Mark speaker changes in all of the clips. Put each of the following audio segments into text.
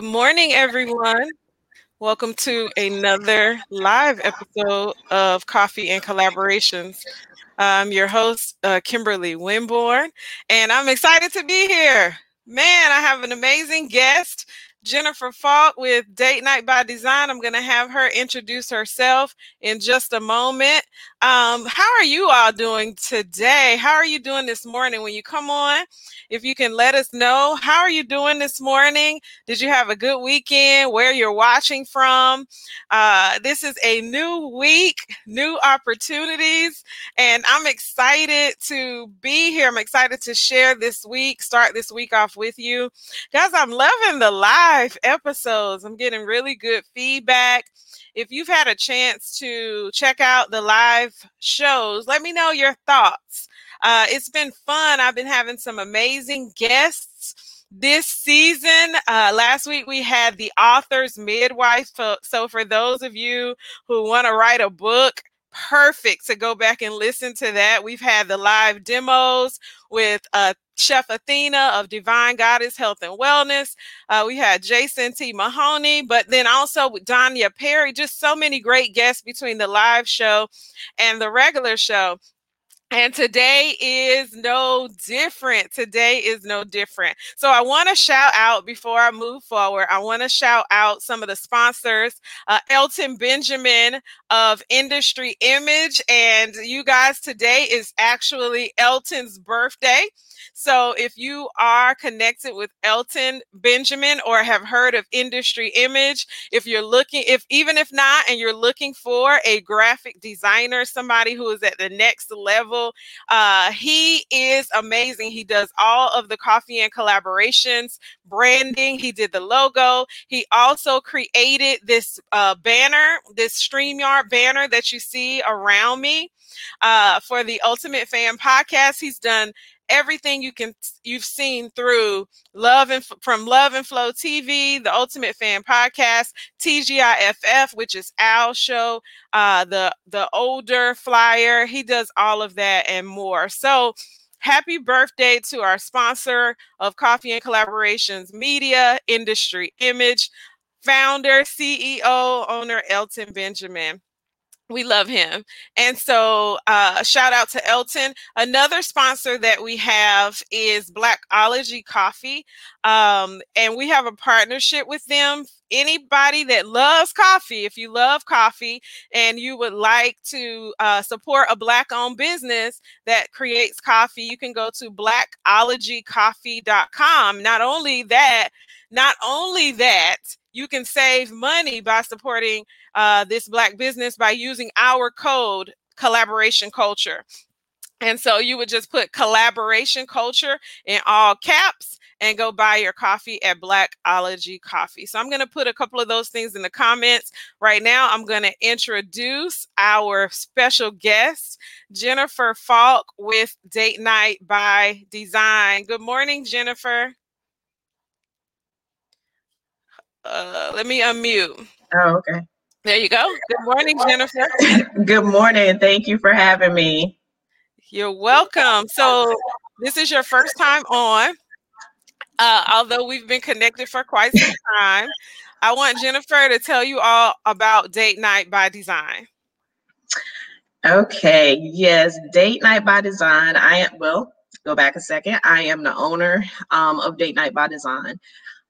Speaker 1: Good morning, everyone. Welcome to another live episode of Coffee and Collaborations. I'm your host, uh, Kimberly Winborn, and I'm excited to be here. Man, I have an amazing guest. Jennifer Faulk with Date Night by Design. I'm going to have her introduce herself in just a moment. Um, how are you all doing today? How are you doing this morning when you come on? If you can let us know, how are you doing this morning? Did you have a good weekend? Where you're watching from? Uh, this is a new week, new opportunities, and I'm excited to be here. I'm excited to share this week, start this week off with you. Guys, I'm loving the live episodes. I'm getting really good feedback if you've had a chance to check out the live shows, let me know your thoughts. Uh, it's been fun. I've been having some amazing guests this season. Uh, last week we had the author's midwife. So, for those of you who want to write a book, perfect to go back and listen to that. We've had the live demos with uh, Chef Athena of Divine Goddess Health and Wellness. Uh, we had Jason T. Mahoney, but then also with Danya Perry, just so many great guests between the live show and the regular show. And today is no different. Today is no different. So I want to shout out before I move forward. I want to shout out some of the sponsors uh, Elton Benjamin of Industry Image. And you guys, today is actually Elton's birthday. So if you are connected with Elton Benjamin or have heard of Industry Image, if you're looking, if even if not, and you're looking for a graphic designer, somebody who is at the next level, uh, he is amazing. He does all of the coffee and collaborations, branding. He did the logo. He also created this uh, banner, this StreamYard banner that you see around me uh, for the Ultimate Fan podcast. He's done everything you can you've seen through love and from love and flow tv the ultimate fan podcast tgiff which is Al show uh the the older flyer. He does all of that and more. So happy birthday to our sponsor of coffee and collaborations media industry image founder ceo owner elton benjamin we love him. And so, uh, shout out to Elton. Another sponsor that we have is Blackology Coffee. Um, and we have a partnership with them. Anybody that loves coffee, if you love coffee and you would like to uh, support a Black owned business that creates coffee, you can go to blackologycoffee.com. Not only that, not only that, you can save money by supporting uh, this Black business by using our code collaboration culture. And so you would just put collaboration culture in all caps and go buy your coffee at Blackology Coffee. So I'm going to put a couple of those things in the comments. Right now, I'm going to introduce our special guest, Jennifer Faulk with Date Night by Design. Good morning, Jennifer. Uh, let me unmute.
Speaker 2: Oh, okay.
Speaker 1: There you go. Good morning, Jennifer.
Speaker 2: Good morning. Thank you for having me.
Speaker 1: You're welcome. So, this is your first time on. Uh, although we've been connected for quite some time, I want Jennifer to tell you all about Date Night by Design.
Speaker 2: Okay. Yes, Date Night by Design. I am, well, go back a second. I am the owner um, of Date Night by Design.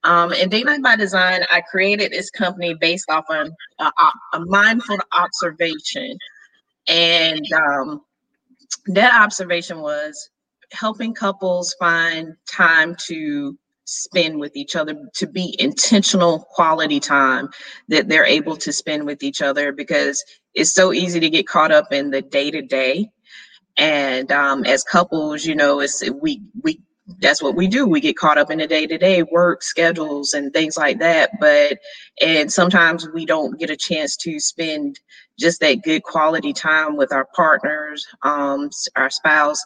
Speaker 2: Um, and Date Night by Design, I created this company based off on a, a mindful observation. And um, that observation was helping couples find time to spend with each other, to be intentional quality time that they're able to spend with each other because it's so easy to get caught up in the day to day. And um, as couples, you know, it's we we that's what we do. We get caught up in the day to day work schedules and things like that. But, and sometimes we don't get a chance to spend just that good quality time with our partners, um, our spouse.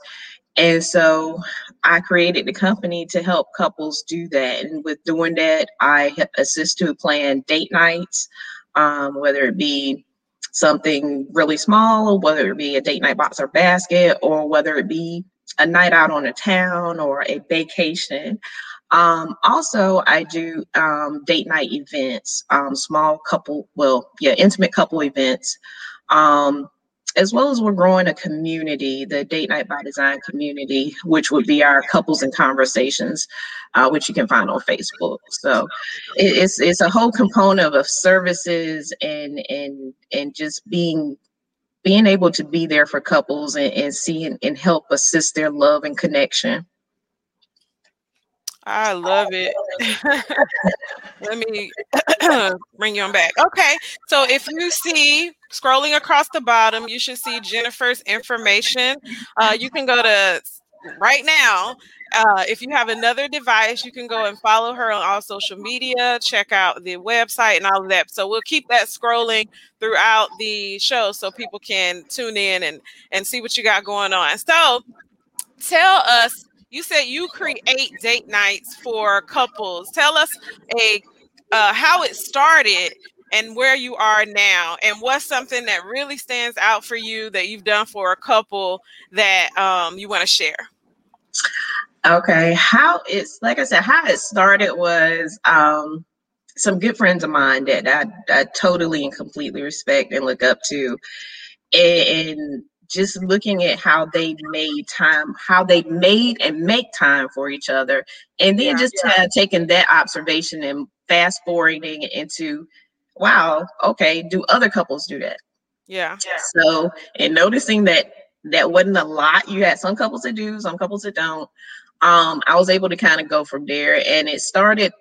Speaker 2: And so I created the company to help couples do that. And with doing that, I assist to plan date nights, um, whether it be something really small, whether it be a date night box or basket, or whether it be a night out on a town or a vacation. Um, also, I do um, date night events, um, small couple, well, yeah, intimate couple events. Um, as well as we're growing a community, the Date Night by Design community, which would be our couples and conversations, uh, which you can find on Facebook. So it's it's a whole component of services and and and just being being able to be there for couples and, and see and, and help assist their love and connection.
Speaker 1: I love it. Let me bring you on back. Okay. So if you see scrolling across the bottom, you should see Jennifer's information. Uh, you can go to right now. Uh, if you have another device, you can go and follow her on all social media, check out the website and all of that. So we'll keep that scrolling throughout the show so people can tune in and, and see what you got going on. So tell us you said you create date nights for couples. Tell us a uh, how it started and where you are now, and what's something that really stands out for you that you've done for a couple that um, you want to share.
Speaker 2: Okay, how it's like I said, how it started was um, some good friends of mine that I, I totally and completely respect and look up to, and just looking at how they made time, how they made and make time for each other, and then yeah, just yeah. taking that observation and fast forwarding into, wow, okay, do other couples do that?
Speaker 1: Yeah.
Speaker 2: So, and noticing that that wasn't a lot. You had some couples that do, some couples that don't. Um, I was able to kind of go from there, and it started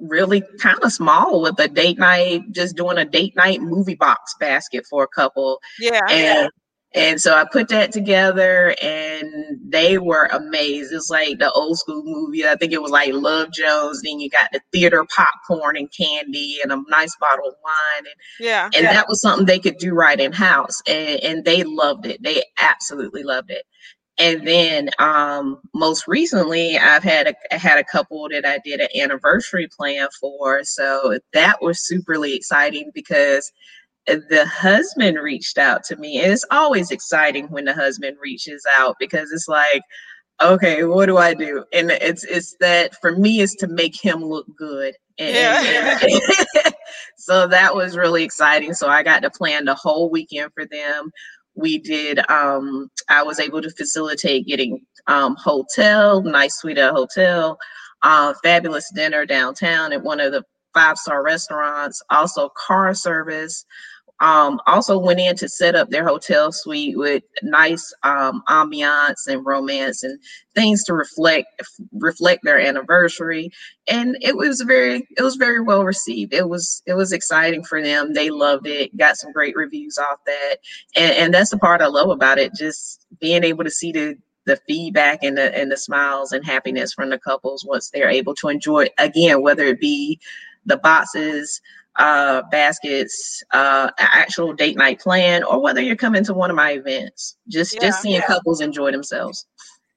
Speaker 2: really kind of small with a date night, just doing a date night movie box basket for a couple.
Speaker 1: Yeah.
Speaker 2: And and so I put that together and they were amazed. It's like the old school movie. I think it was like Love Jones. Then you got the theater popcorn and candy and a nice bottle of wine. And,
Speaker 1: yeah.
Speaker 2: And yeah. that was something they could do right in house. And, and they loved it. They absolutely loved it. And then um, most recently, I've had a had a couple that I did an anniversary plan for. So that was superly exciting because the husband reached out to me and it's always exciting when the husband reaches out because it's like okay what do i do? And it's it's that for me is to make him look good and, yeah. and so that was really exciting so i got to plan the whole weekend for them. We did um i was able to facilitate getting um hotel nice suite at hotel uh, fabulous dinner downtown at one of the five star restaurants also car service um, also went in to set up their hotel suite with nice um, ambiance and romance and things to reflect reflect their anniversary. And it was very it was very well received. It was it was exciting for them. They loved it got some great reviews off that. And, and that's the part i love about it just being able to see the the feedback and the and the smiles and happiness from the couples once they're able to enjoy it again whether it be the boxes uh, baskets, uh, actual date night plan, or whether you're coming to one of my events. Just yeah, just seeing yeah. couples enjoy themselves.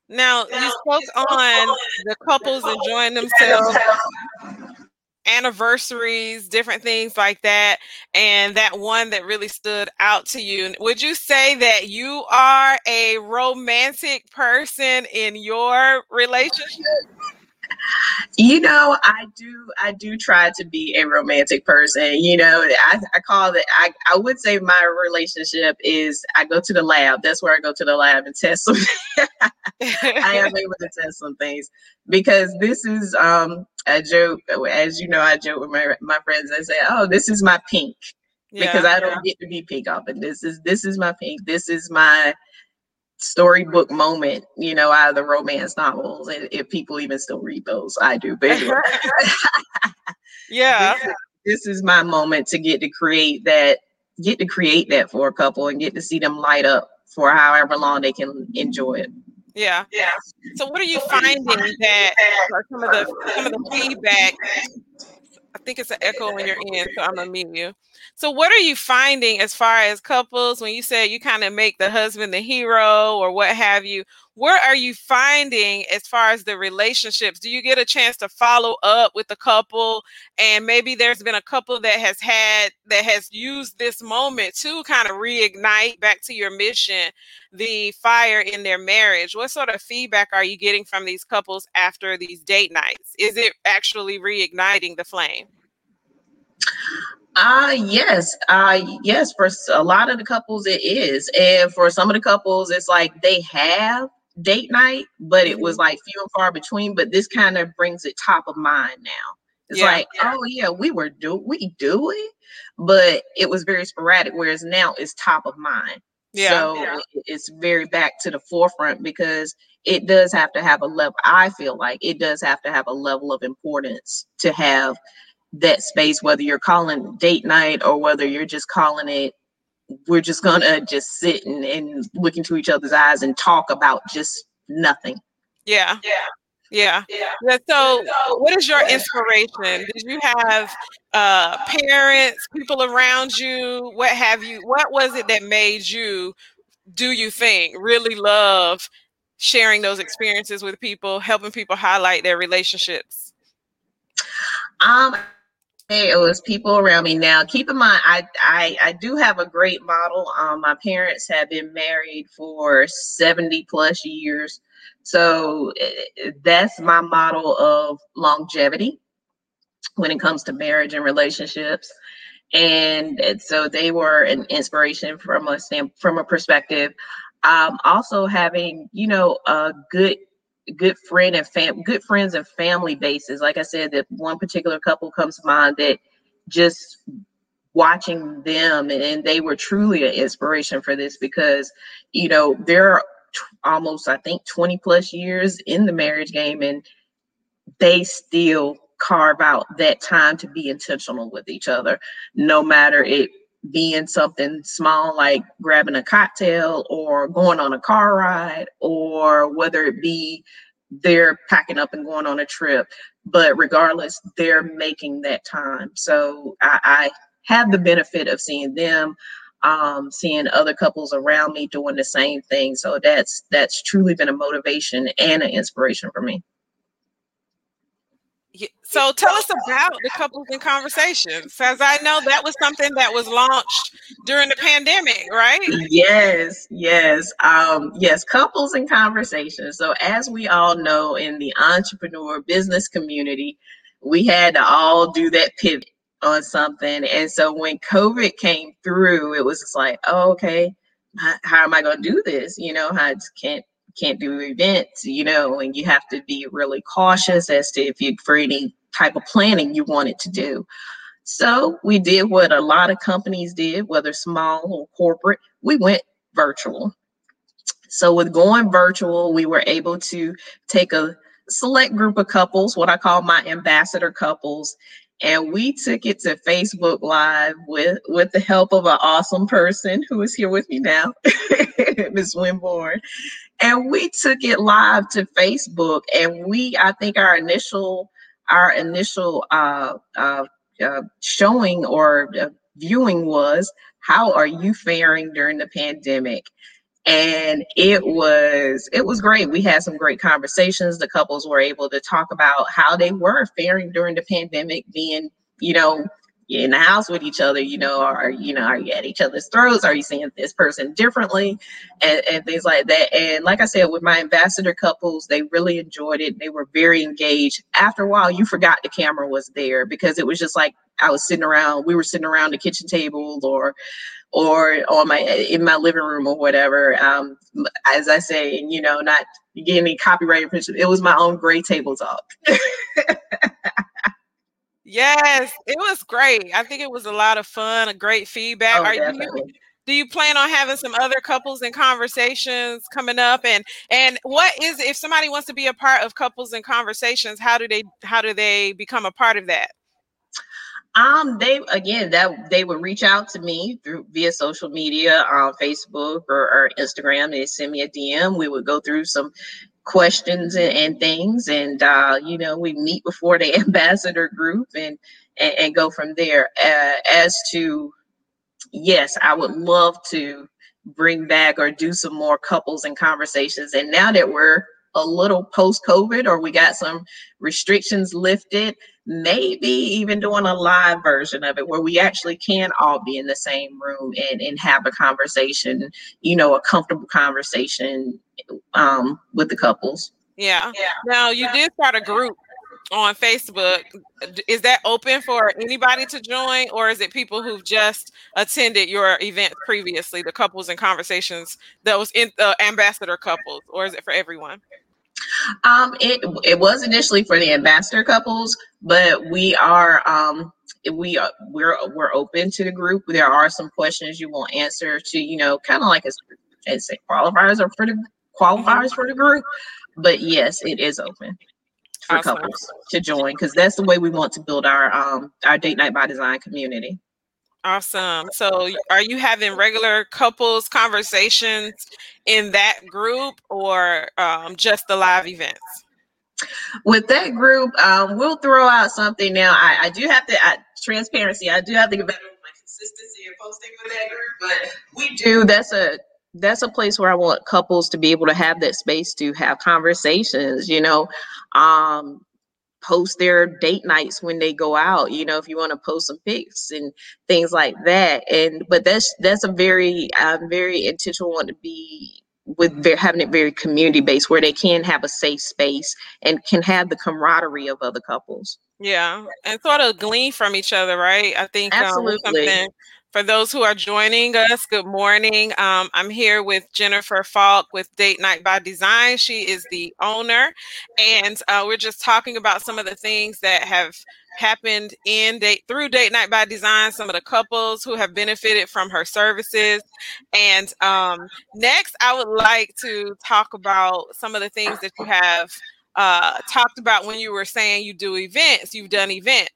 Speaker 1: Now you spoke on the couples enjoying themselves, anniversaries, different things like that, and that one that really stood out to you. Would you say that you are a romantic person in your relationship?
Speaker 2: You know i do i do try to be a romantic person you know i, I call it I, I would say my relationship is i go to the lab. That's where i go to the lab and test some i am able to test some things because this is um a joke as you know i joke with my my friends. I say oh this is my pink yeah, because i don't yeah. get to be pink often. This is this is my pink. This is my storybook moment, you know, out of the romance novels. And if people even still read those, I do. But anyway.
Speaker 1: yeah.
Speaker 2: This, this is my moment to get to create that, get to create that for a couple and get to see them light up for however long they can enjoy it.
Speaker 1: Yeah. Yeah. So what are you finding that some of the some of the feedback I think it's an echo when you're in, so I'm gonna mute you. So, what are you finding as far as couples when you say you kind of make the husband the hero or what have you? What are you finding as far as the relationships? Do you get a chance to follow up with the couple? And maybe there's been a couple that has had that has used this moment to kind of reignite back to your mission the fire in their marriage. What sort of feedback are you getting from these couples after these date nights? Is it actually reigniting the flame?
Speaker 2: Uh yes. Uh yes, for a lot of the couples it is. And for some of the couples it's like they have date night, but it was mm-hmm. like few and far between, but this kind of brings it top of mind now. It's yeah. like, oh yeah, we were do we do it, but it was very sporadic, whereas now it's top of mind. Yeah. So yeah. it's very back to the forefront because it does have to have a level. I feel like it does have to have a level of importance to have that space, whether you're calling date night or whether you're just calling it, we're just gonna just sit and, and look into each other's eyes and talk about just nothing.
Speaker 1: Yeah. Yeah. Yeah. yeah. So, what is your inspiration? Did you have uh, parents, people around you? What have you? What was it that made you, do you think, really love sharing those experiences with people, helping people highlight their relationships?
Speaker 2: Um, it was people around me. Now, keep in mind, I I, I do have a great model. Um, my parents have been married for seventy plus years, so eh, that's my model of longevity when it comes to marriage and relationships. And, and so they were an inspiration from a from a perspective. Um, also having you know a good good friend and fam good friends and family bases. Like I said, that one particular couple comes to mind that just watching them and they were truly an inspiration for this because you know they're almost I think 20 plus years in the marriage game and they still carve out that time to be intentional with each other no matter it being something small like grabbing a cocktail or going on a car ride or whether it be they're packing up and going on a trip but regardless they're making that time. So i, I have the benefit of seeing them um, seeing other couples around me doing the same thing. So that's that's truly been a motivation and an inspiration for me
Speaker 1: so tell us about the couples in conversations, as I know that was something that was launched during the pandemic, right?
Speaker 2: Yes, yes, um, yes. Couples in conversations. So as we all know, in the entrepreneur business community, we had to all do that pivot on something, and so when COVID came through, it was just like, oh, okay, how, how am I going to do this? You know, I can't can't do events, you know, and you have to be really cautious as to if you for any type of planning you wanted to do. So we did what a lot of companies did, whether small or corporate, we went virtual. So with going virtual, we were able to take a select group of couples, what I call my ambassador couples, and we took it to Facebook Live with with the help of an awesome person who is here with me now, Ms. Winborn. And we took it live to Facebook, and we I think our initial our initial uh, uh, uh, showing or uh, viewing was how are you faring during the pandemic and it was it was great. We had some great conversations. The couples were able to talk about how they were faring during the pandemic being you know in the house with each other you know are you know are you at each other's throats are you seeing this person differently and, and things like that and like i said with my ambassador couples they really enjoyed it they were very engaged after a while you forgot the camera was there because it was just like i was sitting around we were sitting around the kitchen table or or on my in my living room or whatever. Um, as I say, you know, not getting any copyright infringement. It was my own gray table talk.
Speaker 1: yes, it was great. I think it was a lot of fun, a great feedback. Oh, Are you do you plan on having some other couples and conversations coming up and and what is if somebody wants to be a part of couples and conversations how do they how do they become a part of that
Speaker 2: um, they again that they would reach out to me through via social media on Facebook or, or Instagram. They send me a DM. We would go through some questions and, and things, and uh, you know, we meet before the ambassador group and and, and go from there. Uh, as to yes, I would love to bring back or do some more couples and conversations. And now that we're a little post COVID or we got some restrictions lifted, maybe even doing a live version of it where we actually can all be in the same room and, and have a conversation, you know, a comfortable conversation um, with the couples.
Speaker 1: Yeah. yeah. Now you did start a group on Facebook. Is that open for anybody to join, or is it people who've just attended your event previously, the couples and conversations that was in the uh, ambassador couples, or is it for everyone?
Speaker 2: Um, it it was initially for the ambassador couples, but we are um we are we're we're open to the group. There are some questions you will answer to you know kind of like as, as qualifiers or for the qualifiers for the group, but yes, it is open for awesome. couples to join because that's the way we want to build our um our date night by design community.
Speaker 1: Awesome. So, are you having regular couples conversations in that group or um, just the live events?
Speaker 2: With that group, um, we'll throw out something now. I, I do have to, I, transparency, I do have to get better with my consistency and posting with that group, but we do. That's a that's a place where I want couples to be able to have that space to have conversations, you know. Um, post their date nights when they go out you know if you want to post some pics and things like that and but that's that's a very i'm very intentional want to be with very, having it very community based where they can have a safe space and can have the camaraderie of other couples.
Speaker 1: Yeah and sort of glean from each other right? I think
Speaker 2: absolutely.
Speaker 1: um, for those who are joining us, good morning. Um, I'm here with Jennifer Faulk with Date Night by Design. She is the owner, and uh, we're just talking about some of the things that have happened in date through Date Night by Design. Some of the couples who have benefited from her services, and um, next, I would like to talk about some of the things that you have uh, talked about when you were saying you do events. You've done events.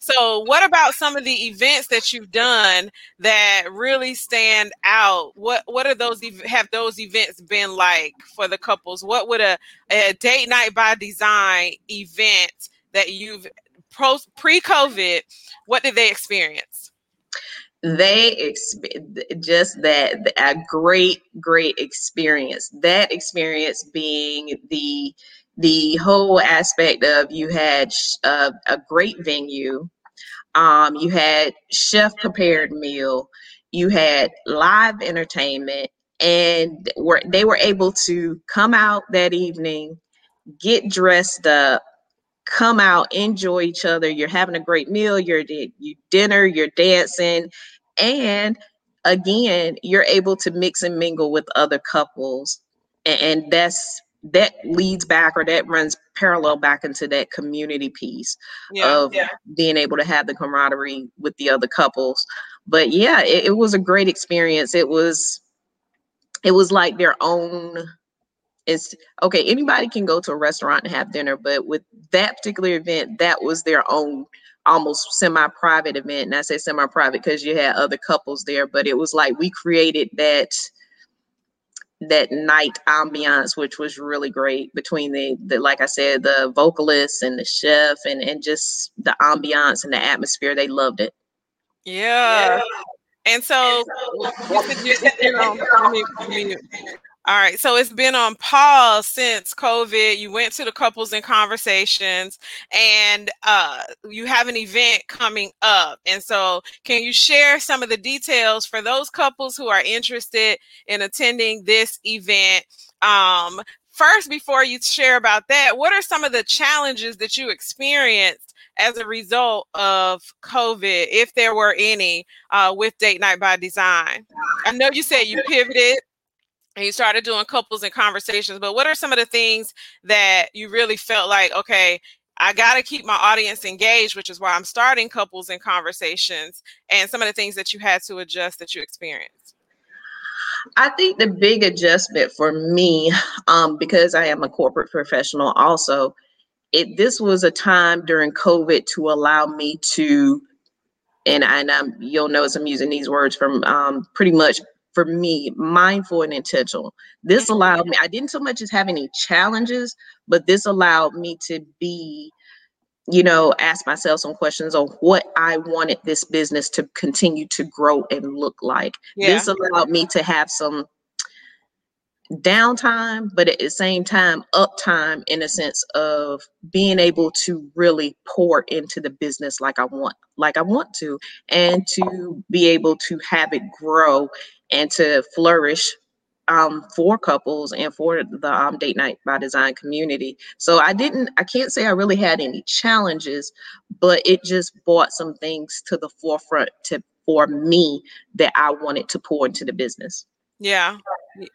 Speaker 1: So, what about some of the events that you've done that really stand out? What What are those? Have those events been like for the couples? What would a, a date night by design event that you've pre COVID? What did they experience?
Speaker 2: they exp- just that a great great experience that experience being the the whole aspect of you had a, a great venue, um, you had chef prepared meal, you had live entertainment, and were they were able to come out that evening, get dressed up, come out, enjoy each other. You're having a great meal, you're you dinner, you're dancing, and again, you're able to mix and mingle with other couples, and, and that's that leads back or that runs parallel back into that community piece yeah, of yeah. being able to have the camaraderie with the other couples. But yeah it, it, was a great experience. It was it was like their own it's okay anybody can go to a restaurant and have dinner but with that particular event that was their own almost semi-private event. And i say semi-private because you had other couples there but it was like we created that that night ambiance, which was really great between the, the like I said, the vocalists and the chef and, and just the ambiance and the atmosphere. They loved it.
Speaker 1: Yeah. yeah. And so, you know, all right. So it's been on pause since COVID. You went to the couples and conversations and uh, you have an event coming up. And so, can you share some of the details for those couples who are interested in attending this event? Um, first, before you share about that, what are some of the challenges that you experienced as a result of COVID, if there were any, uh, with Date Night by Design? I know you said you pivoted and you started doing couples and conversations but what are some of the things that you really felt like okay i got to keep my audience engaged which is why i'm starting couples and conversations and some of the things that you had to adjust that you experienced?
Speaker 2: I think the big adjustment for me um, because i am a corporate professional also it this was a time during covid to allow me to and, and I'm, you'll notice I'm using these words from um, pretty much for me mindful and intentional. This allowed me, I didn't so much as have any challenges, but this allowed me to be you know, ask myself some questions on what I wanted this business to continue to grow and look like. Yeah. This allowed me to have some downtime, but at the same time, uptime in a sense of being able to really pour into the business like I want, like I want to, and to be able to have it grow and to flourish um, for couples and for the um, date night by design community. So I didn't, I can't say I really had any challenges, but it just brought some things to the forefront to for me that I wanted to pour into the business.
Speaker 1: Yeah.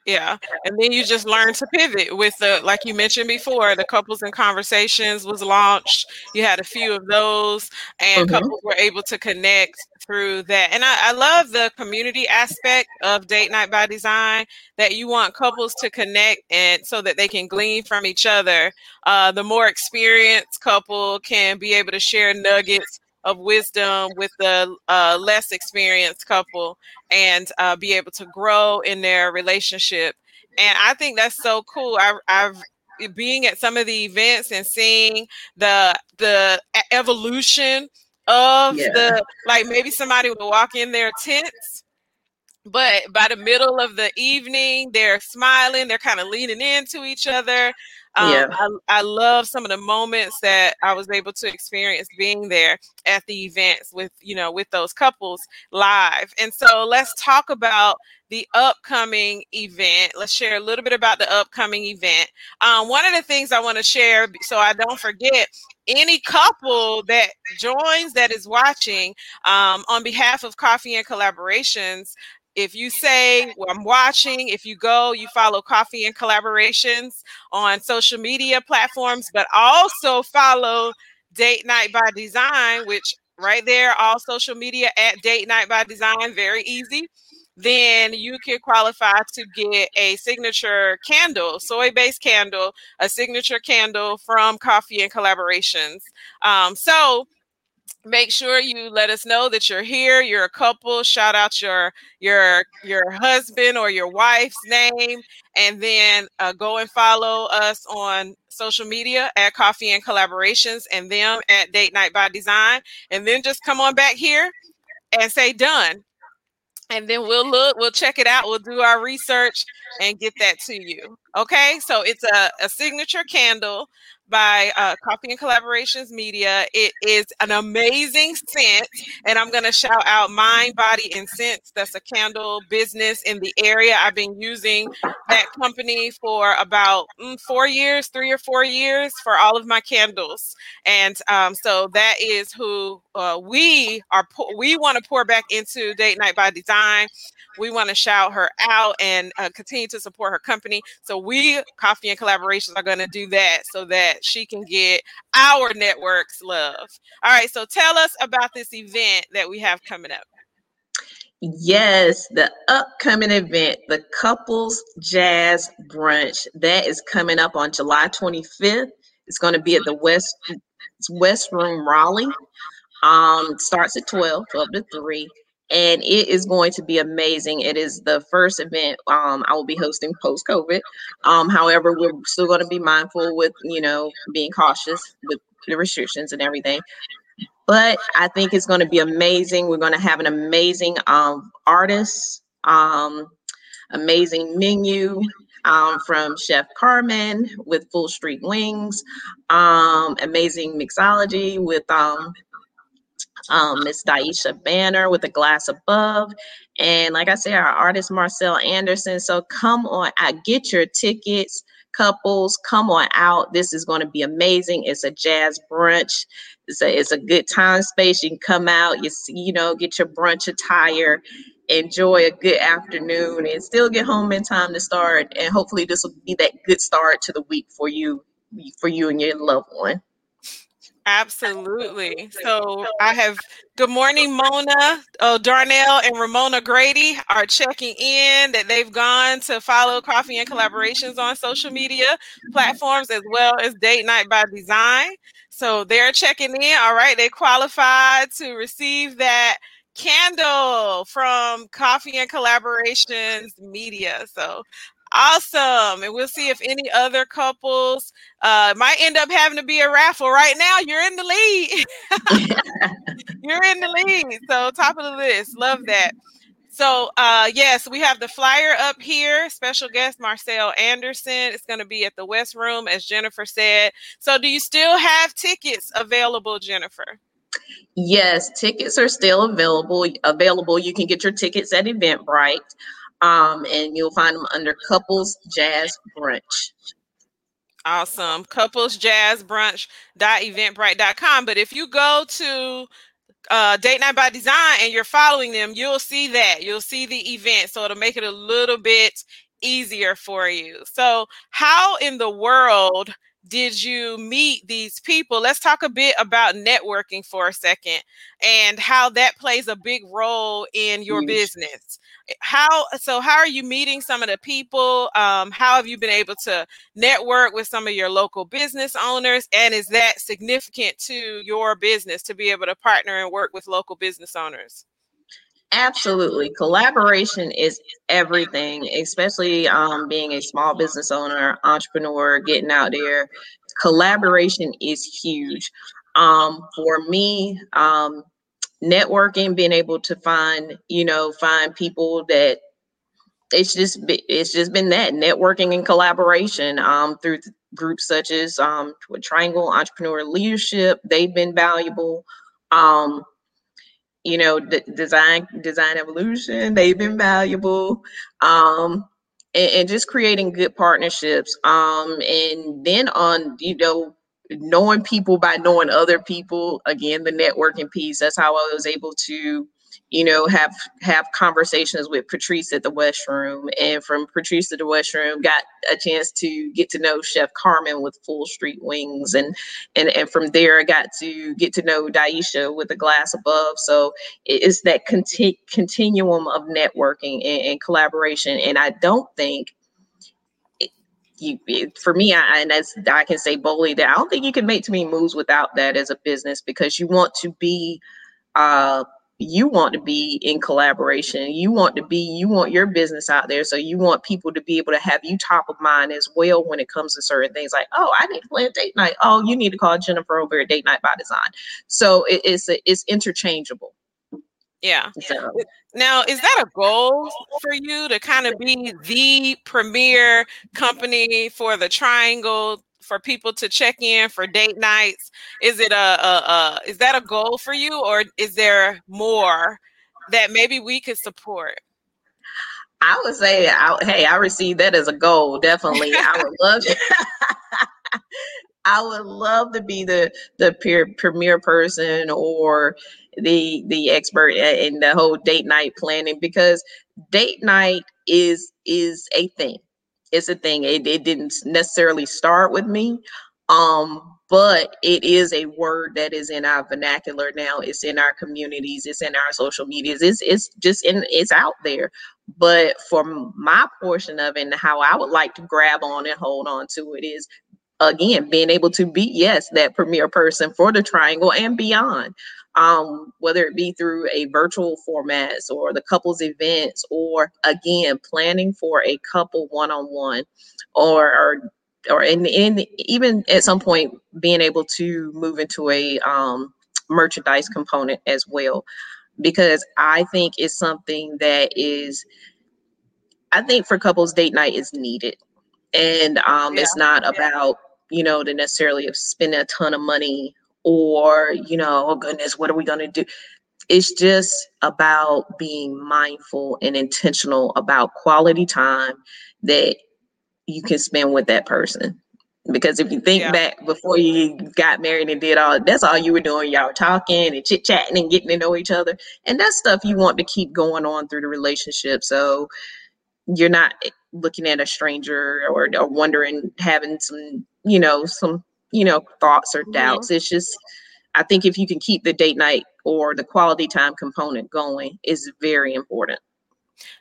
Speaker 1: Yeah. And then you just learn to pivot with the, like you mentioned before, the couples and conversations was launched. You had a few of those, and mm-hmm. couples were able to connect through that. And I, I, love the community aspect of Date Night by Design that you want couples to connect and so that they can glean from each other. Uh, the more experienced couple can be able to share nuggets of wisdom with the uh, less experienced couple and uh, be able to grow in their relationship. And I think that's so cool. I, I've being at some of the events and seeing the the evolution of yeah. the like maybe somebody will walk in their tents but by the middle of the evening they're smiling they're kind of leaning into each other um, yeah. I, I love some of the moments that I was able to experience being there at the events with, you know, with those couples live. And so let's talk about the upcoming event. Let's share a little bit about the upcoming event. Um, one of the things I want to share, so I don't forget, any couple that joins that is watching um, on behalf of Coffee and Collaborations, if you say well, i'm watching if you go you follow coffee and collaborations on social media platforms but also follow date night by design which right there all social media at date night by design very easy. Then you can qualify to get a signature candle soy based candle a signature candle from coffee and collaborations. Um, so make sure you let us know that you're here you're a couple shout out your your your husband or your wife's name and then uh, go and follow us on social media at coffee and collaborations and them at date night by design and then just come on back here and say done. And then we'll look we'll check it out we'll do our research and get that to you okay? So it's a, a signature candle by uh, Coffee and Collaborations Media. It is an amazing scent, and I'm going to shout out Mind, Body, and Scents. That's a candle business in the area. I've been using that company for about mm, four years, three or four years for all of my candles, and um, so that is who uh, we are. we want to pour back into Date Night by Design. We want to shout her out and uh, continue to support her company. So we, Coffee and Collaborations, are going to do that so that she can get our network's love. All right. So tell us about this event that we have coming up.
Speaker 2: Yes, the upcoming event, the Couples Jazz Brunch, that is coming up on July 25th. It's going to be at the West West Room Raleigh. Um, starts at 12, 12 to 3 and it is going to be amazing. It is the first event um, I will be hosting post COVID. Um, however, we're still going to be mindful with you know being cautious with the restrictions and everything. But I think it's going to be amazing. We're going to have an amazing um, artist, um, amazing menu um, from Chef Carmen with Full Street Wings, um, amazing mixology with um, um, Miss Daisha Banner with a glass above. And like I said, our artist Marcel Anderson. So come on out, get your tickets, couples, come on out. This is going to be amazing. It's a jazz brunch. It's a, it's a good time space. You can come out, you see, you know, get your brunch attire, enjoy a good afternoon, and still get home in time to start. And hopefully, this will be that good start to the week for you, for you and your loved one.
Speaker 1: Absolutely. So I have good morning, Mona. Oh, Darnell and Ramona Grady are checking in that they've gone to follow Coffee and Collaborations on social media mm-hmm. platforms as well as Date Night by Design. So they're checking in. All right, they qualified to receive that candle from Coffee and Collaborations Media. So Awesome. And we'll see if any other couples uh, might end up having to be a raffle. Right now, you're in the lead. you're in the lead. So, top of the list. Love that. So, uh, yes, we have the flyer up here. Special guest Marcel Anderson. It's going to be at the West Room, as Jennifer said. So, do you still have tickets available, Jennifer?
Speaker 2: Yes, tickets are still available. Available. You can get your tickets at Eventbrite, um, and you'll find them under Couples Jazz Brunch.
Speaker 1: Awesome. Couples Jazz Brunch eventbrite.com. But if you go to uh, Date Night by Design and you're following them, you'll see that. You'll see the event. So it'll make it a little bit easier for you. So, how in the world did you meet these people? Let's talk a bit about networking for a second and how that plays a big role in your business. How so? How are you meeting some of the people? Um, how have you been able to network with some of your local business owners? And is that significant to your business to be able to partner and work with local business owners?
Speaker 2: Absolutely. Collaboration is everything, especially um, being a small business owner, entrepreneur, getting out there. Collaboration is huge. Um, for me, um, networking, being able to find, you know, find people that it's just it's just been that networking and collaboration um, through groups such as um, Triangle Entrepreneur Leadership. They've been valuable. Um, you know, d- design design evolution. They've been valuable. Um, and, and just creating good partnerships. Um, and then on, you know, knowing people by knowing other people. Again, the networking piece. That's how I was able to you know, have have conversations with Patrice at the West Room, and from Patrice at the West Room, got a chance to get to know Chef Carmen with Full Street Wings, and and and from there, I got to get to know Daisha with the Glass Above. So it's that conti- continuum of networking and, and collaboration, and I don't think you, for me, I, and as I can say boldly that I don't think you can make too many moves without that as a business because you want to be uh, you want to be in collaboration. You want to be, you want your business out there. So you want people to be able to have you top of mind as well when it comes to certain things like, oh, I need to plan date night. Oh, you need to call Jennifer over at Date Night by Design. So it, it's it's interchangeable.
Speaker 1: Yeah. So. Now, is that a goal for you to kind of be the premier company for the Triangle for people to check in for date nights? Is it a, a, a is that a goal for you, or is there more that maybe we could support?
Speaker 2: I would say, I, hey, I received that as a goal. Definitely, I would love. To, I would love to be the the peer, premier person or the the expert in the whole date night planning because date night is is a thing it's a thing. It, it didn't necessarily start with me. Um, but it is a word that is in our vernacular now. It's in our communities, it's in our social medias, it's it's just in it's out there. But for my portion of it and how I would like to grab on and hold on to it is again being able to be yes that premier person for the triangle and beyond um, whether it be through a virtual formats or the couples events, or again planning for a couple one-on-one, or or or in, in even at some point being able to move into a um, merchandise component as well, because I think it's something that is, I think for couples date night is needed, and um, yeah. it's not about you know to necessarily spend a ton of money or you know oh goodness what are we going to do? It's just about being mindful and intentional about quality time that you can spend with that person because if you think yeah. back before you got married and did all that's all you were doing y'all were talking and chit chatting and getting to know each other and that's stuff you want to keep going on through the relationship so you're not looking at a stranger or, or wondering having some you know some you know, thoughts or doubts. Mm-hmm. It's just, I think if you can keep the date night or the quality time component going is very important.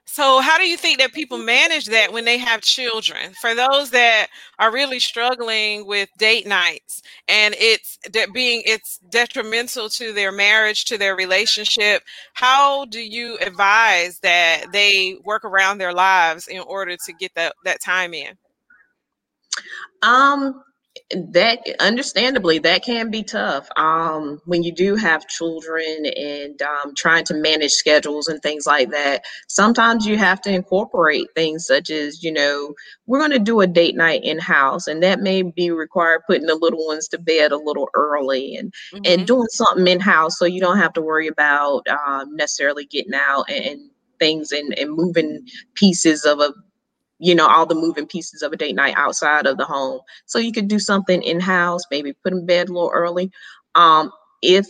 Speaker 1: So, how do you think that people manage that when they have children? For those that are really struggling with date nights and it's that being it's detrimental to their marriage, to their relationship, how do you advise that they work around their lives in order to get that that time in?
Speaker 2: Um, that understandably that can be tough um, when you do have children and um, trying to manage schedules and things like that sometimes you have to incorporate things such as you know we're going to do a date night in house and that may be required putting the little ones to bed a little early and mm-hmm. and doing something in house so you don't have to worry about um, necessarily getting out and, and things and, and moving pieces of a you know all the moving pieces of a date night outside of the home. So you could do something in house maybe put in bed a little early. Um, if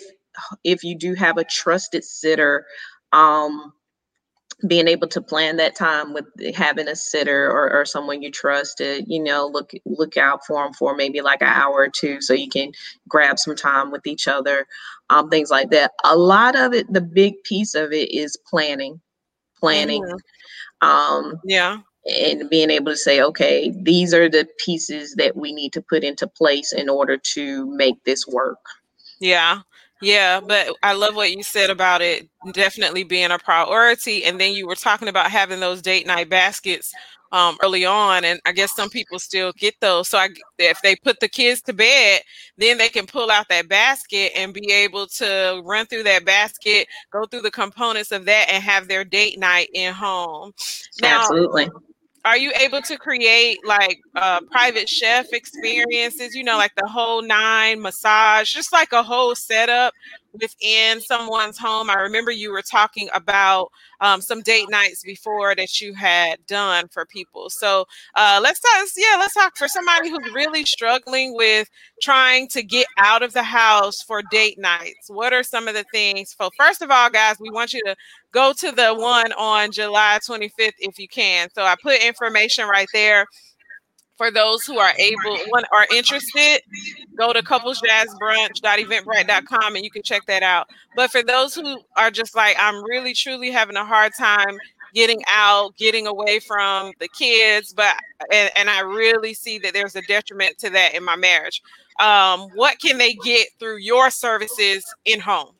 Speaker 2: if you do have a trusted sitter um, being able to plan that time with having a sitter or, or someone you trusted you know look look out for them for maybe like an hour or two so you can grab some time with each other um, things like that. A lot of it the big piece of it is planning planning
Speaker 1: um, yeah
Speaker 2: and being able to say, okay, these are the pieces that we need to put into place in order to make this work.
Speaker 1: Yeah. Yeah, but I love what you said about it definitely being a priority. And then you were talking about having those date night baskets um, early on, and I guess some people still get those. So I, if they put the kids to bed, then they can pull out that basket and be able to run through that basket, go through the components of that, and have their date night in home.
Speaker 2: Now, Absolutely
Speaker 1: are you able to create like uh, private chef experiences? You know like the whole nine massage just like a whole setup within someone's home. I remember you were talking about um, some date nights before that you had done for people. So uh, let's talk yeah let's talk for somebody who's really struggling with trying to get out of the house for date nights. What are some of the things so first of all guys we want you to go to the one on july 25th if you can. So i put information right there for those who are able one are interested go to couplesjazzbrunch.eventbrite.com and you can check that out. But for those who are just like i'm really truly having a hard time getting out getting away from the kids but and, and i really see that there's a detriment to that in my marriage um, what can they get through your services in home?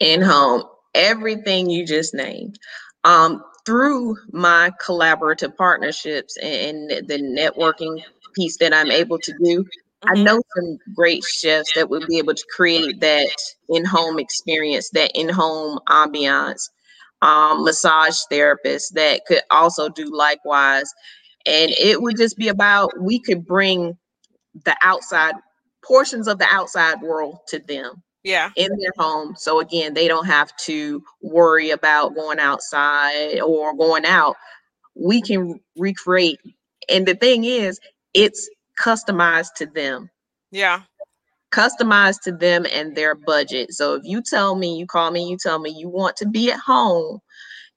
Speaker 2: In home everything you just named. Um, through my collaborative partnerships and the networking piece that I'm able to do, mm-hmm. I know some great chefs that would be able to create that in-home experience, that in-home ambiance. Um, massage therapists that could also do likewise. And it would just be about we could bring the outside portions of the outside world to them
Speaker 1: yeah.
Speaker 2: in their home. So again they don't have to worry about going outside or going out. We can recreate and the thing is it's customized to them.
Speaker 1: Yeah.
Speaker 2: Customized to them and their budget. So if you tell me you call me you tell me you want to be at home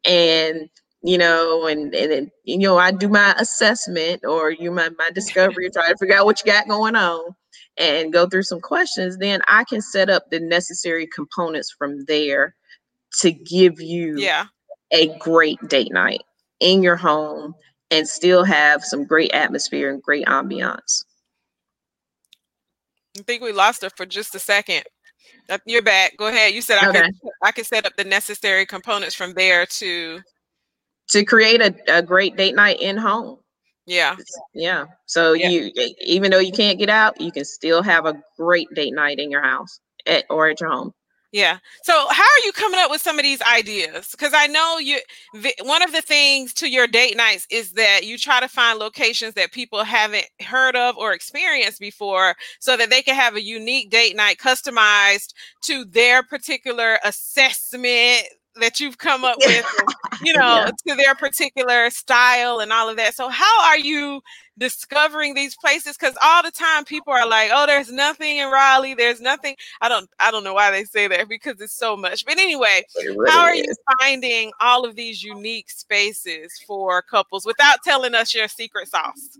Speaker 2: and you know and and, you know i do my assessment or you my, my discovery try to figure out what you got going on and go through some questions, then I can set up the necessary components from there to give you
Speaker 1: yeah.
Speaker 2: a great date night in your home and still have some great atmosphere and great ambiance.
Speaker 1: I think we lost her for just a second. Uh, you're back. Go ahead. You said I okay. can I can set up the necessary components from there to
Speaker 2: to create a, a great date night in home.
Speaker 1: Yeah.
Speaker 2: Yeah. So yeah. you even though you can't get out, you can still have a great date night in your house at, or at your home.
Speaker 1: Yeah. So how are you coming up with some of these ideas? Because I know you one of the things to your date nights is that you try to find locations that people haven't heard of or experienced before so that they can have a unique date night customized to their particular assessment that you've come up with, you know, yeah. to their particular style and all of that. So, how are you discovering these places? Because all the time people are like, "Oh, there's nothing in Raleigh. There's nothing." I don't, I don't know why they say that because it's so much. But anyway, really how are is. you finding all of these unique spaces for couples without telling us your secret sauce?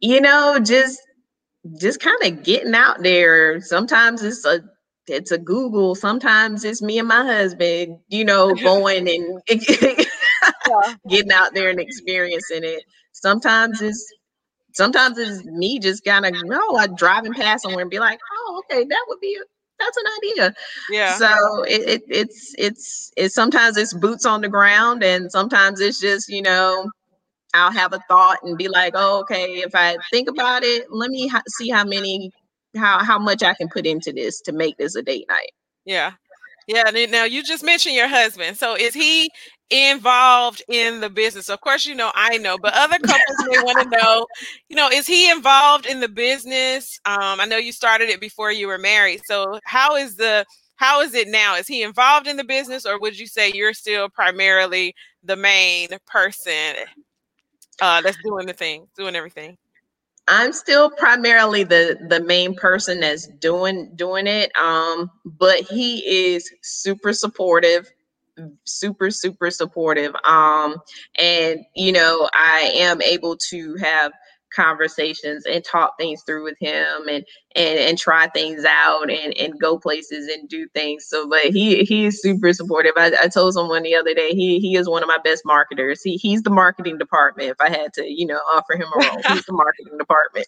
Speaker 2: You know, just just kind of getting out there. Sometimes it's a it's a Google. Sometimes it's me and my husband, you know, going and getting out there and experiencing it. Sometimes it's sometimes it's me just kind of you know like driving past somewhere and be like, oh, okay, that would be a, that's an idea.
Speaker 1: Yeah.
Speaker 2: So it, it it's it's it's sometimes it's boots on the ground and sometimes it's just you know I'll have a thought and be like, oh, okay, if I think about it, let me ha- see how many how how much I can put into this to make this a date night.
Speaker 1: Yeah. Yeah. Now you just mentioned your husband. So is he involved in the business? Of course, you know, I know, but other couples may want to know, you know, is he involved in the business? Um, I know you started it before you were married. So how is the how is it now? Is he involved in the business or would you say you're still primarily the main person uh that's doing the thing, doing everything?
Speaker 2: I'm still primarily the the main person that's doing doing it. Um, but he is super supportive, super super supportive. Um, and you know, I am able to have conversations and talk things through with him and and and try things out and and go places and do things. So but he he is super supportive. I, I told someone the other day he he is one of my best marketers. He he's the marketing department if i had to you know offer him a role. He's the marketing department.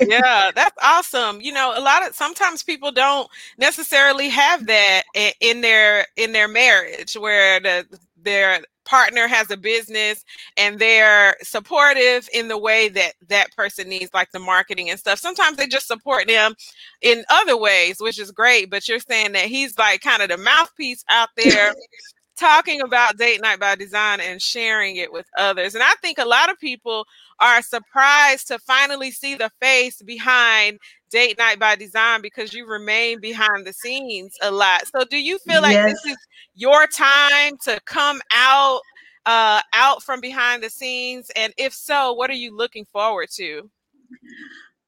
Speaker 1: Yeah that's awesome. You know a lot of sometimes people don't necessarily have that in their in their marriage where the their partner has a business and they're supportive in the way that that person needs like the marketing and stuff. Sometimes they just support them in other ways which is great but you're saying that he's like kind of the mouthpiece out there talking about date night by design and sharing it with others. And i think a lot of people are surprised to finally see the face behind date night by design because you remain behind the scenes a lot. So do you feel like yes. this is your time to come out uh out from behind the scenes and if so, what are you looking forward to?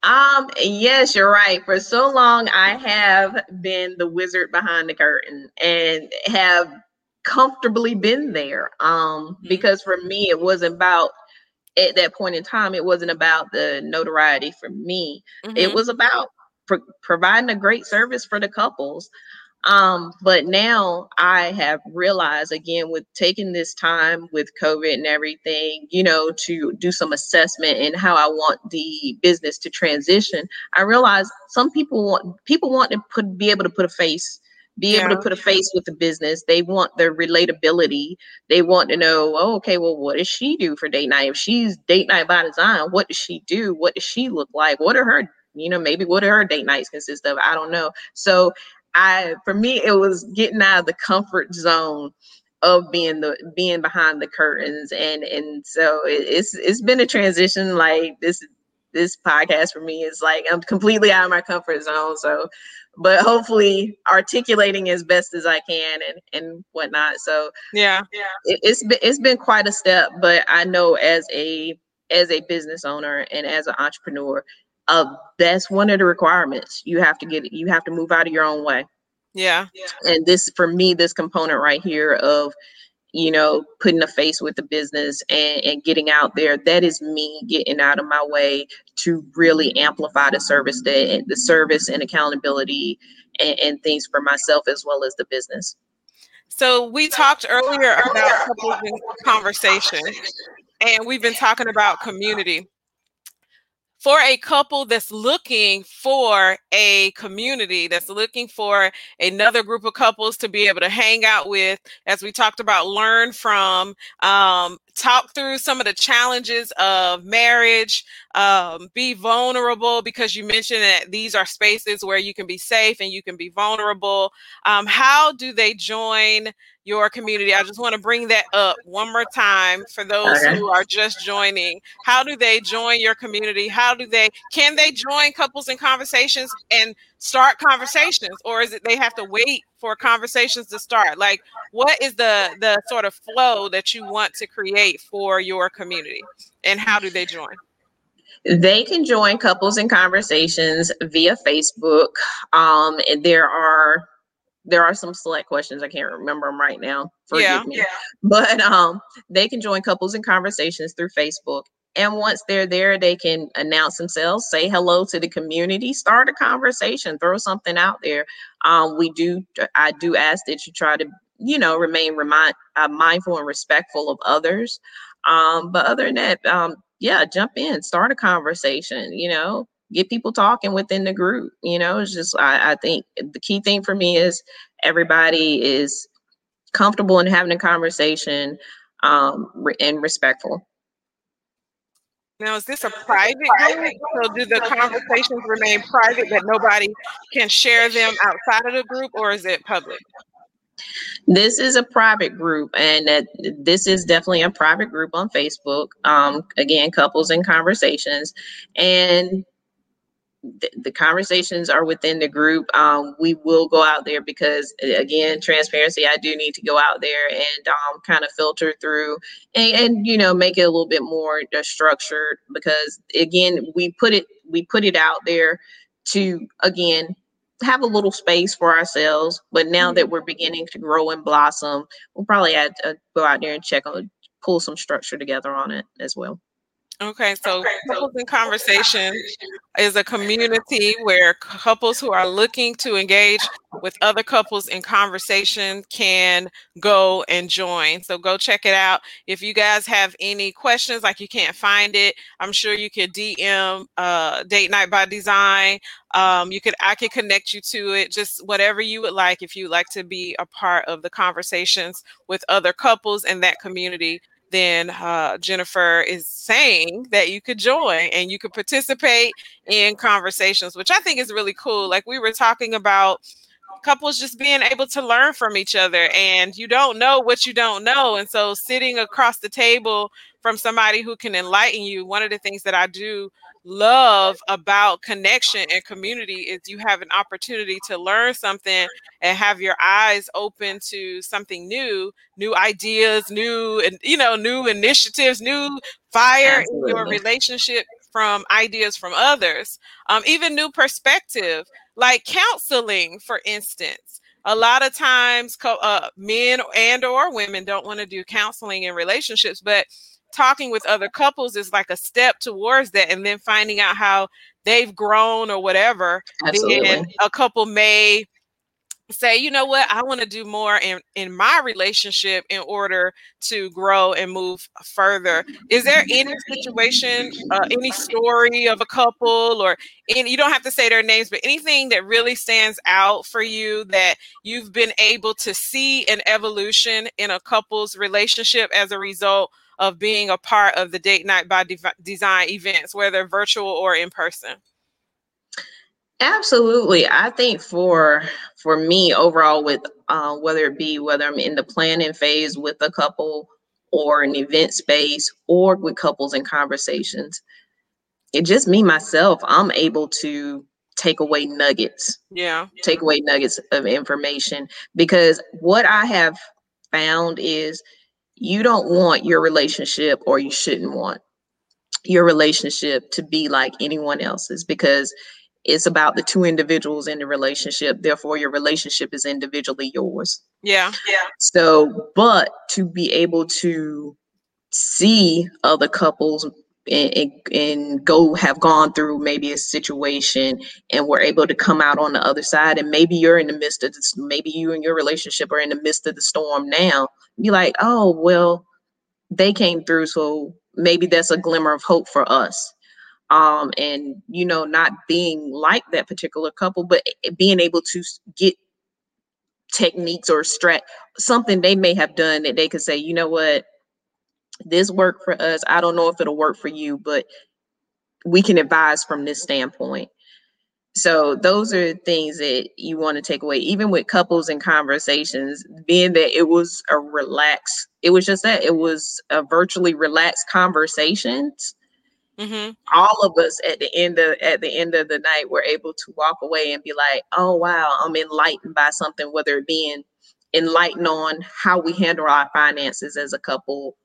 Speaker 2: Um, yes, you're right. For so long, I have been the wizard behind the curtain and have comfortably been there. Um, mm-hmm. because for me, it wasn't about at that point in time, it wasn't about the notoriety for me. Mm-hmm. It was about pro- providing a great service for the couples. Um, but now I have realized again with taking this time with COVID and everything, you know, to do some assessment and how I want the business to transition. I realize some people want people want to put be able to put a face be yeah. able to put a face with the business. They want their relatability. They want to know, oh, okay, well, what does she do for date night? If she's date night by design, what does she do? What does she look like? What are her, you know, maybe what do her date nights consist of? I don't know. So I, for me, it was getting out of the comfort zone of being the being behind the curtains and and so it, it's it's been a transition like this this podcast for me is like I'm completely out of my comfort zone. So but hopefully articulating as best as I can and and whatnot. So
Speaker 1: yeah,
Speaker 2: yeah, it, it's been it's been quite a step, but I know as a as a business owner and as an entrepreneur, uh, that's one of the requirements. You have to get you have to move out of your own way.
Speaker 1: Yeah.
Speaker 2: And this for me, this component right here of you know, putting a face with the business and, and getting out there. That is me getting out of my way to really amplify the service, the, the service and accountability and, and things for myself as well as the business.
Speaker 1: So we talked earlier about conversation, and we've been talking about community for a couple that's looking for a community, that's looking for another group of couples to be able to hang out with, as we talked about, learn from, um, talk through some of the challenges of marriage, um, be vulnerable because you mentioned that these are spaces where you can be safe and you can be vulnerable. Um, how do they join? your community. I just want to bring that up one more time for those okay. who are just joining. How do they join your community? How do they can they join couples in conversations and start conversations or is it they have to wait for conversations to start? Like what is the the sort of flow that you want to create for your community and how do they join?
Speaker 2: They can join couples in conversations via Facebook. Um, there are there are some select questions. I can't remember them right now. Forgive yeah, me. Yeah. But um, they can join couples in conversations through Facebook. And once they're there, they can announce themselves, say hello to the community, start a conversation, throw something out there. Um, we do, I do ask that you try to, you know, remain remind, uh, mindful and respectful of others. Um, but other than that, um, yeah, jump in, start a conversation, you know, get people talking within the group. You know, it's just, I, I think the key thing for me is everybody is comfortable in having a conversation um, and respectful.
Speaker 1: Now, is this a private group? So, do the conversations remain private that nobody can share them outside of the group, or is it public?
Speaker 2: This is a private group, and that this is definitely a private group on Facebook. Um, again, couples and conversations, and the, conversations are within the group. Um, we will go out there because, again, transparency. I do need to go out there and um, kind of filter through and, and, you know make it a little bit more uh, structured because again we put it we put it out there to again have a little space for ourselves. But now that mm-hmm. we're beginning to grow and blossom, we'll probably have to go out there and check on pull some structure together on it as well.
Speaker 1: Okay, so okay, couples so in conversation is a community where couples who are looking to engage with other couples in conversation can go and join. So go check it out. If you guys have any questions, like you can't find it, I'm sure you could DM uh, Date Night by Design. Um, you could I could connect you to it, just whatever you would like. If you like to be a part of the conversations with other couples in that community, then uh, Jennifer is saying that you could join and you could participate in conversations, which I think is really cool. Like we were talking about couples just being able to learn from each other, and you don't know what you don't know. And so sitting across the table from somebody who can enlighten you, one of the things that I do love about connection and community is you have an opportunity to learn something and have your eyes open to something new new ideas new and you know new initiatives new fire Absolutely. in your relationship from ideas from others um, even new perspective like counseling for instance a lot of times uh, men and or women don't want to do counseling in relationships but talking with other couples is like a step towards that and then finding out how they've grown or whatever Absolutely. then a couple may say you know what i want to do more in in my relationship in order to grow and move further is there any situation uh, any story of a couple or any you don't have to say their names but anything that really stands out for you that you've been able to see an evolution in a couple's relationship as a result of being a part of the date night by De- design events, whether virtual or in person?
Speaker 2: Absolutely. I think for for me overall with uh, whether it be whether I'm in the planning phase with a couple or an event space or with couples and conversations, it just me myself, I'm able to take away nuggets.
Speaker 1: Yeah.
Speaker 2: Take away nuggets of information because what I have found is you don't want your relationship or you shouldn't want your relationship to be like anyone else's because it's about the two individuals in the relationship. Therefore your relationship is individually yours.
Speaker 1: Yeah.
Speaker 2: Yeah so but to be able to see other couples and, and, go have gone through maybe a situation and we're able to come out on the other side. And maybe you're in the midst of this maybe you and your relationship are in the midst of the storm now. Be like oh well they came through so maybe that's a glimmer of hope for us. Um and you know not being like that particular couple but being able to get techniques or strat something they may have done that they could say you know what this worked for us. I don't know if it'll work for you, but we can advise from this standpoint. So those are things that you want to take away, even with couples and conversations, being that it was a relaxed, it was just that it was a virtually relaxed conversations. Mm-hmm. All of us at the end of at the end of the night were able to walk away and be like, "Oh wow, I'm enlightened by something." Whether it being enlightened on how we handle our finances as a couple,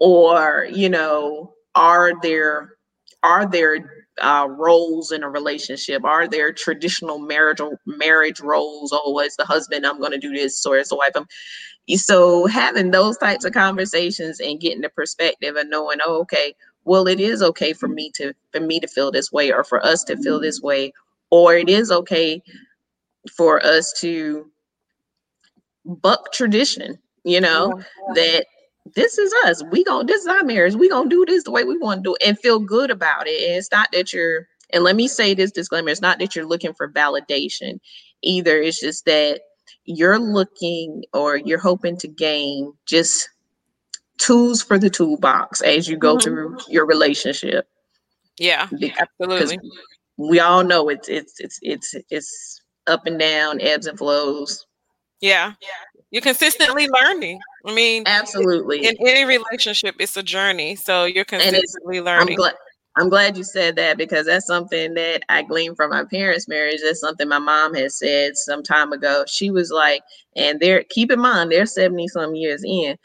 Speaker 2: or you know are there are there uh, roles in a relationship are there traditional marital marriage roles oh as the husband i'm going to do this or as the wife i'm so having those types of conversations and getting the perspective and knowing oh, okay well it is okay for me to for me to feel this way or for us to feel this way or it is okay for us to buck tradition you know yeah. that this is us we gonna this is our marriage we gonna do this the way we want to do it and feel good about it and it's not that you're and let me say this disclaimer it's not that you're looking for validation either it's just that you're looking or you're hoping to gain just tools for the toolbox as you go mm-hmm. through your relationship.
Speaker 1: Yeah, absolutely.
Speaker 2: We all know it's it's it's it's it's up and down, ebbs and flows.
Speaker 1: Yeah. Yeah. You're consistently learning. I mean,
Speaker 2: absolutely.
Speaker 1: In any relationship, it's a journey. So you're consistently learning.
Speaker 2: I'm glad, I'm glad you said that because that's something that I gleaned from my parents' marriage. That's something my mom had said some time ago. She was like, and they're keep in mind they're 70 some years in,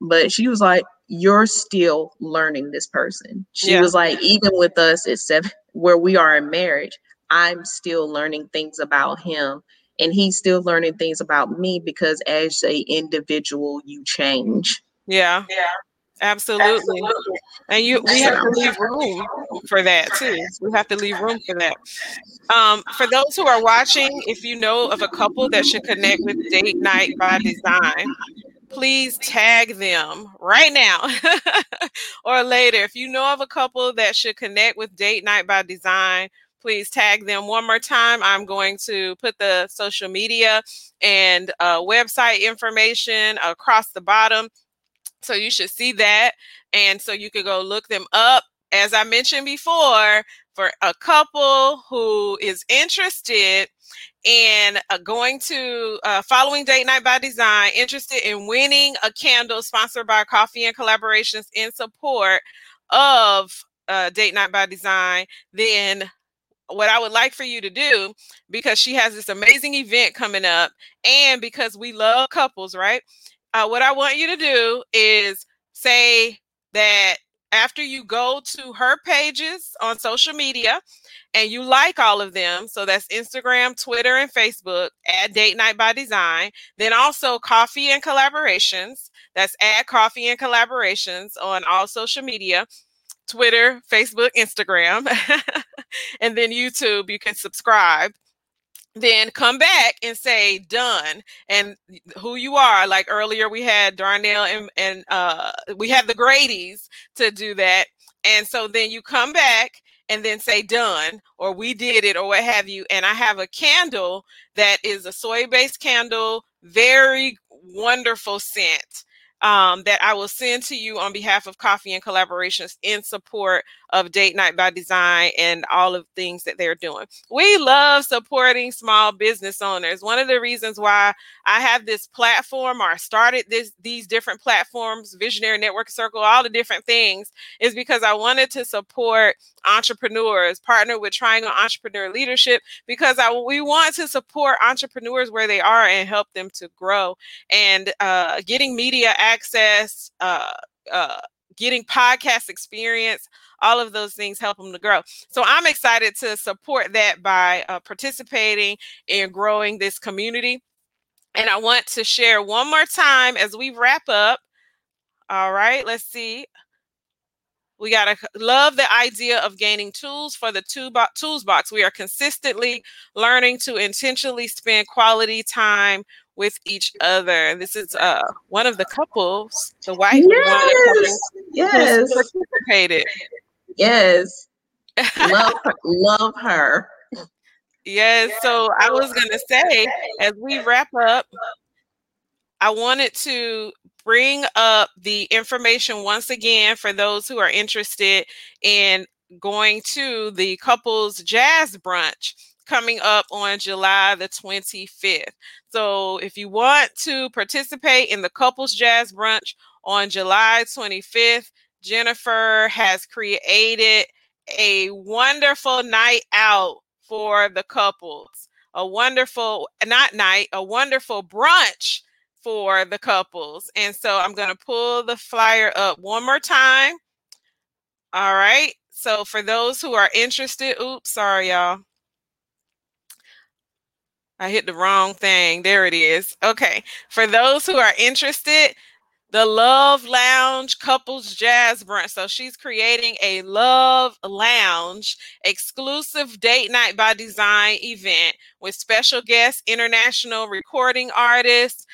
Speaker 2: but she was like, You're still learning this person. She yeah. was like, even with us at seven where we are in marriage, I'm still learning things about him. And he's still learning things about me because as a individual, you change.
Speaker 1: Yeah. Yeah. Absolutely. Absolutely. And you we have to leave room for that too. We have to leave room for that. Um, for those who are watching, if you know of a couple that should connect with Date Night by Design, please tag them right now or later. If you know of a couple that should connect with Date Night by Design, please tag them one more time. I'm going to put the social media and uh, website information across the bottom so you should see that. And so you could go look them up. As I mentioned before, for a couple who is interested in uh, going to uh, following date night by design interested in winning a candle sponsored by coffee and collaborations in support of uh, date night by design then what i would like for you to do because she has this amazing event coming up and because we love couples right uh, what I want you to do is say that after you go to her pages on social media and you like all of them, so that's Instagram, Twitter, and Facebook at Date Night by Design, then also Coffee and Collaborations. That's at Coffee and Collaborations on all social media. Twitter, Facebook, Instagram, and then YouTube. You can subscribe then come back and say done and who you are like earlier we had darnell and, and uh, we had the grady's to do that and so then you come back and then say done or we did it or what have you and i have a candle that is a soy based candle very wonderful scent um, that I will send to you on behalf of Coffee and Collaborations in support of Date Night by Design and all of things that they're doing. We love supporting small business owners. One of the reasons why I have this platform or I started this these different platforms, Visionary Network Circle, all the different things, is because I wanted to support entrepreneurs, partner with Triangle Entrepreneur Leadership, because I we want to support entrepreneurs where they are and help them to grow. And uh, getting media access, uh, uh, getting podcast experience, all of those things help them to grow. So I'm excited to support that by uh, participating and growing this community. And I want to share one more time as we wrap up. All right, let's see. We got to love the idea of gaining tools for the two tools box. We are consistently learning to intentionally spend quality time with each other. This is uh, one of the couples, the wife
Speaker 2: yes, yes.
Speaker 1: participated.
Speaker 2: Yes. Love her, love her.
Speaker 1: Yes. So I was gonna say, as we wrap up, I wanted to bring up the information once again for those who are interested in going to the couples jazz brunch coming up on July the 25th. So if you want to participate in the couples jazz brunch on July 25th, Jennifer has created a wonderful night out for the couples. A wonderful, not night, a wonderful brunch for the couples. And so I'm going to pull the flyer up one more time. All right. So for those who are interested, oops, sorry, y'all. I hit the wrong thing. There it is. Okay. For those who are interested, the Love Lounge Couples Jazz Brunch. So she's creating a Love Lounge exclusive date night by design event with special guest international recording artist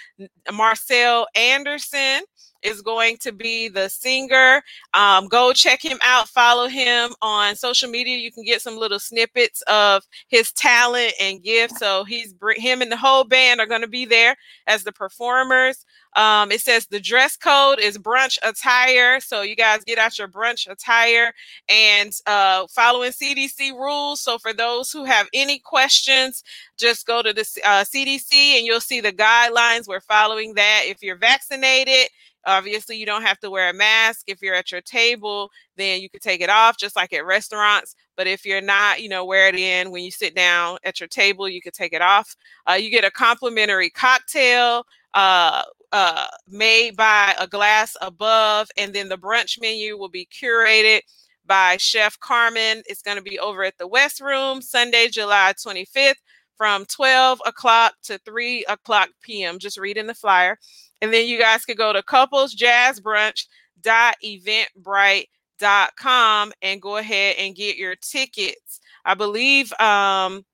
Speaker 1: Marcel Anderson is going to be the singer. Um, go check him out. Follow him on social media. You can get some little snippets of his talent and gifts. So he's him and the whole band are going to be there as the performers. Um, it says the dress code is brunch attire. So you guys get out your brunch attire and uh, following CDC rules. So for those who have any questions, just go to the uh, CDC and you'll see the guidelines. We're following that. If you're vaccinated, Obviously, you don't have to wear a mask. If you're at your table, then you can take it off, just like at restaurants. But if you're not, you know, wear it in when you sit down at your table, you can take it off. Uh, you get a complimentary cocktail uh, uh, made by a glass above, and then the brunch menu will be curated by Chef Carmen. It's going to be over at the West Room Sunday, July 25th from 12 o'clock to 3 o'clock p.m. Just reading the flyer. And then you guys could go to couplesjazzbrunch.eventbrite.com and go ahead and get your tickets. I believe um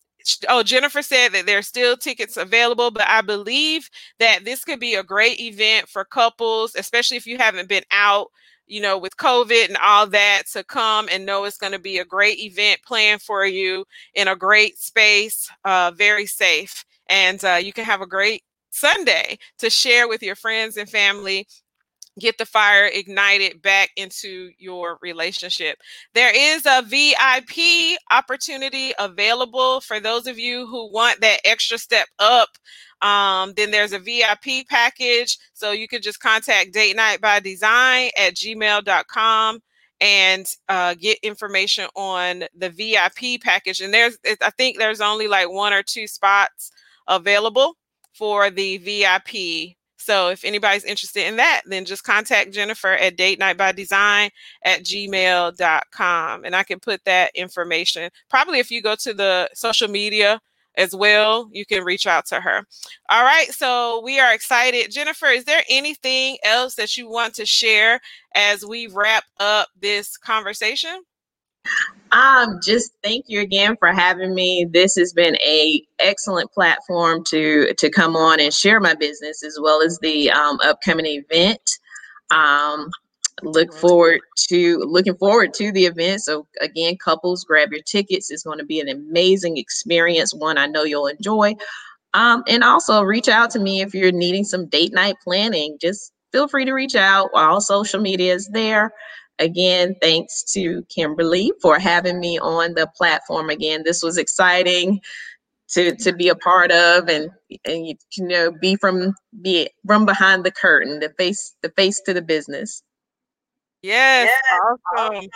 Speaker 1: oh Jennifer said that there's still tickets available, but I believe that this could be a great event for couples, especially if you haven't been out you know, with COVID and all that, to come and know it's going to be a great event planned for you in a great space, uh, very safe. And uh, you can have a great Sunday to share with your friends and family get the fire ignited back into your relationship. There is a VIP opportunity available for those of you who want that extra step up. Um, then there's a VIP package. So you can just contact date night by design at gmail.com and uh, get information on the VIP package. And there's, I think there's only like one or two spots available for the VIP. So if anybody's interested in that, then just contact Jennifer at date night by design at gmail.com. And I can put that information. Probably if you go to the social media as well, you can reach out to her. All right. So we are excited. Jennifer, is there anything else that you want to share as we wrap up this conversation?
Speaker 2: Um, just thank you again for having me. This has been a excellent platform to to come on and share my business as well as the um, upcoming event. Um, look forward to looking forward to the event. So again, couples, grab your tickets. It's going to be an amazing experience. One I know you'll enjoy. Um, and also reach out to me if you're needing some date night planning. Just feel free to reach out. All social media is there. Again, thanks to Kimberly for having me on the platform again. This was exciting to to be a part of and and you, know be from be from behind the curtain, the face the face to the business.
Speaker 1: Yes, yes awesome.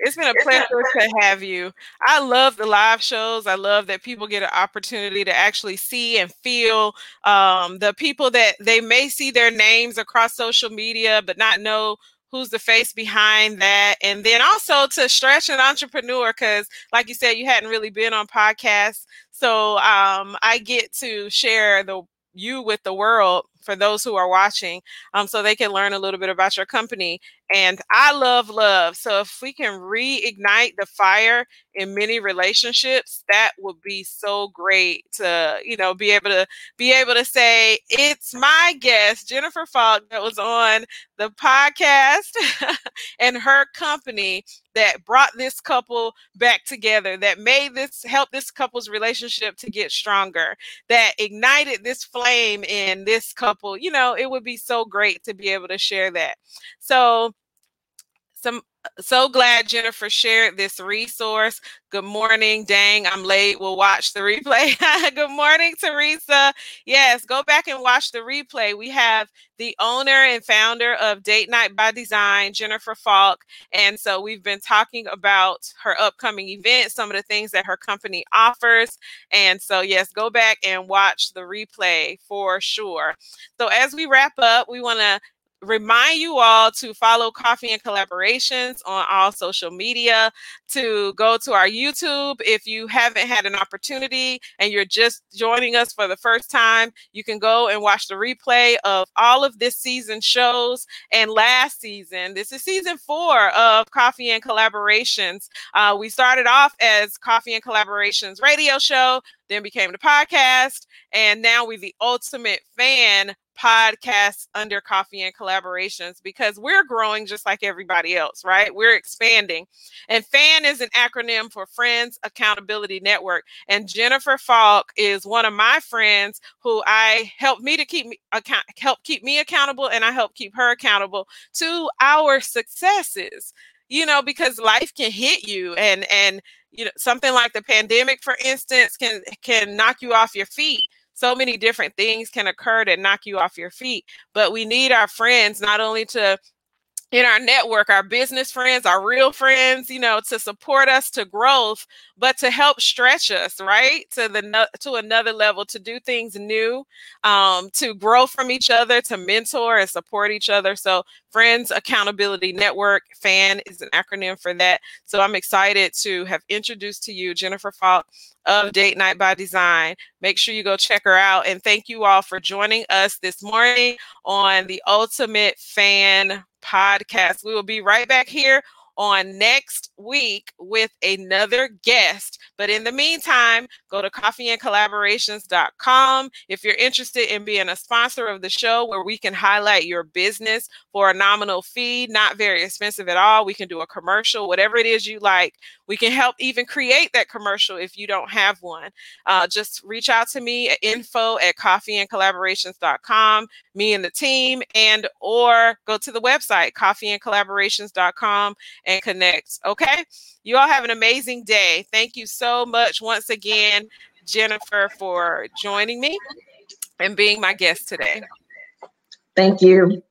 Speaker 1: It's been a pleasure to have you. I love the live shows. I love that people get an opportunity to actually see and feel um, the people that they may see their names across social media, but not know who's the face behind that and then also to stretch an entrepreneur because like you said you hadn't really been on podcasts so um, i get to share the you with the world for those who are watching um, so they can learn a little bit about your company and I love love. So if we can reignite the fire in many relationships, that would be so great to, you know, be able to be able to say, it's my guest, Jennifer Faulk, that was on the podcast and her company that brought this couple back together, that made this help this couple's relationship to get stronger, that ignited this flame in this couple. You know, it would be so great to be able to share that. So some so glad Jennifer shared this resource. Good morning. Dang, I'm late. We'll watch the replay. Good morning, Teresa. Yes, go back and watch the replay. We have the owner and founder of Date Night by Design, Jennifer Faulk. And so we've been talking about her upcoming event, some of the things that her company offers. And so, yes, go back and watch the replay for sure. So, as we wrap up, we want to remind you all to follow Coffee and Collaborations on all social media, to go to our YouTube. If you haven't had an opportunity and you're just joining us for the first time, you can go and watch the replay of all of this season shows and last season. This is season four of Coffee and Collaborations. Uh, we started off as Coffee and Collaborations radio show, then became the podcast, and now we're the ultimate fan podcasts under coffee and collaborations because we're growing just like everybody else, right? We're expanding. And FAN is an acronym for Friends Accountability Network. And Jennifer Faulk is one of my friends who I help me to keep me account help keep me accountable and I help keep her accountable to our successes. You know, because life can hit you and and you know something like the pandemic for instance can can knock you off your feet so many different things can occur that knock you off your feet. But we need our friends not only to in our network, our business friends, our real friends, you know, to support us to growth, but to help stretch us, right, to the to another level, to do things new, um, to grow from each other, to mentor and support each other. So, Friends Accountability Network (FAN) is an acronym for that. So, I'm excited to have introduced to you Jennifer Faulk of Date Night by Design. Make sure you go check her out, and thank you all for joining us this morning on the Ultimate Fan podcast. We will be right back here on next week with another guest. But in the meantime, go to coffeeandcollaborations.com if you're interested in being a sponsor of the show where we can highlight your business for a nominal fee, not very expensive at all. We can do a commercial, whatever it is you like. We can help even create that commercial if you don't have one. Uh, just reach out to me at info at coffeeandcollaborations.com, me and the team, and or go to the website coffeeandcollaborations.com and connect. Okay. You all have an amazing day. Thank you so much once again, Jennifer, for joining me and being my guest today.
Speaker 2: Thank you.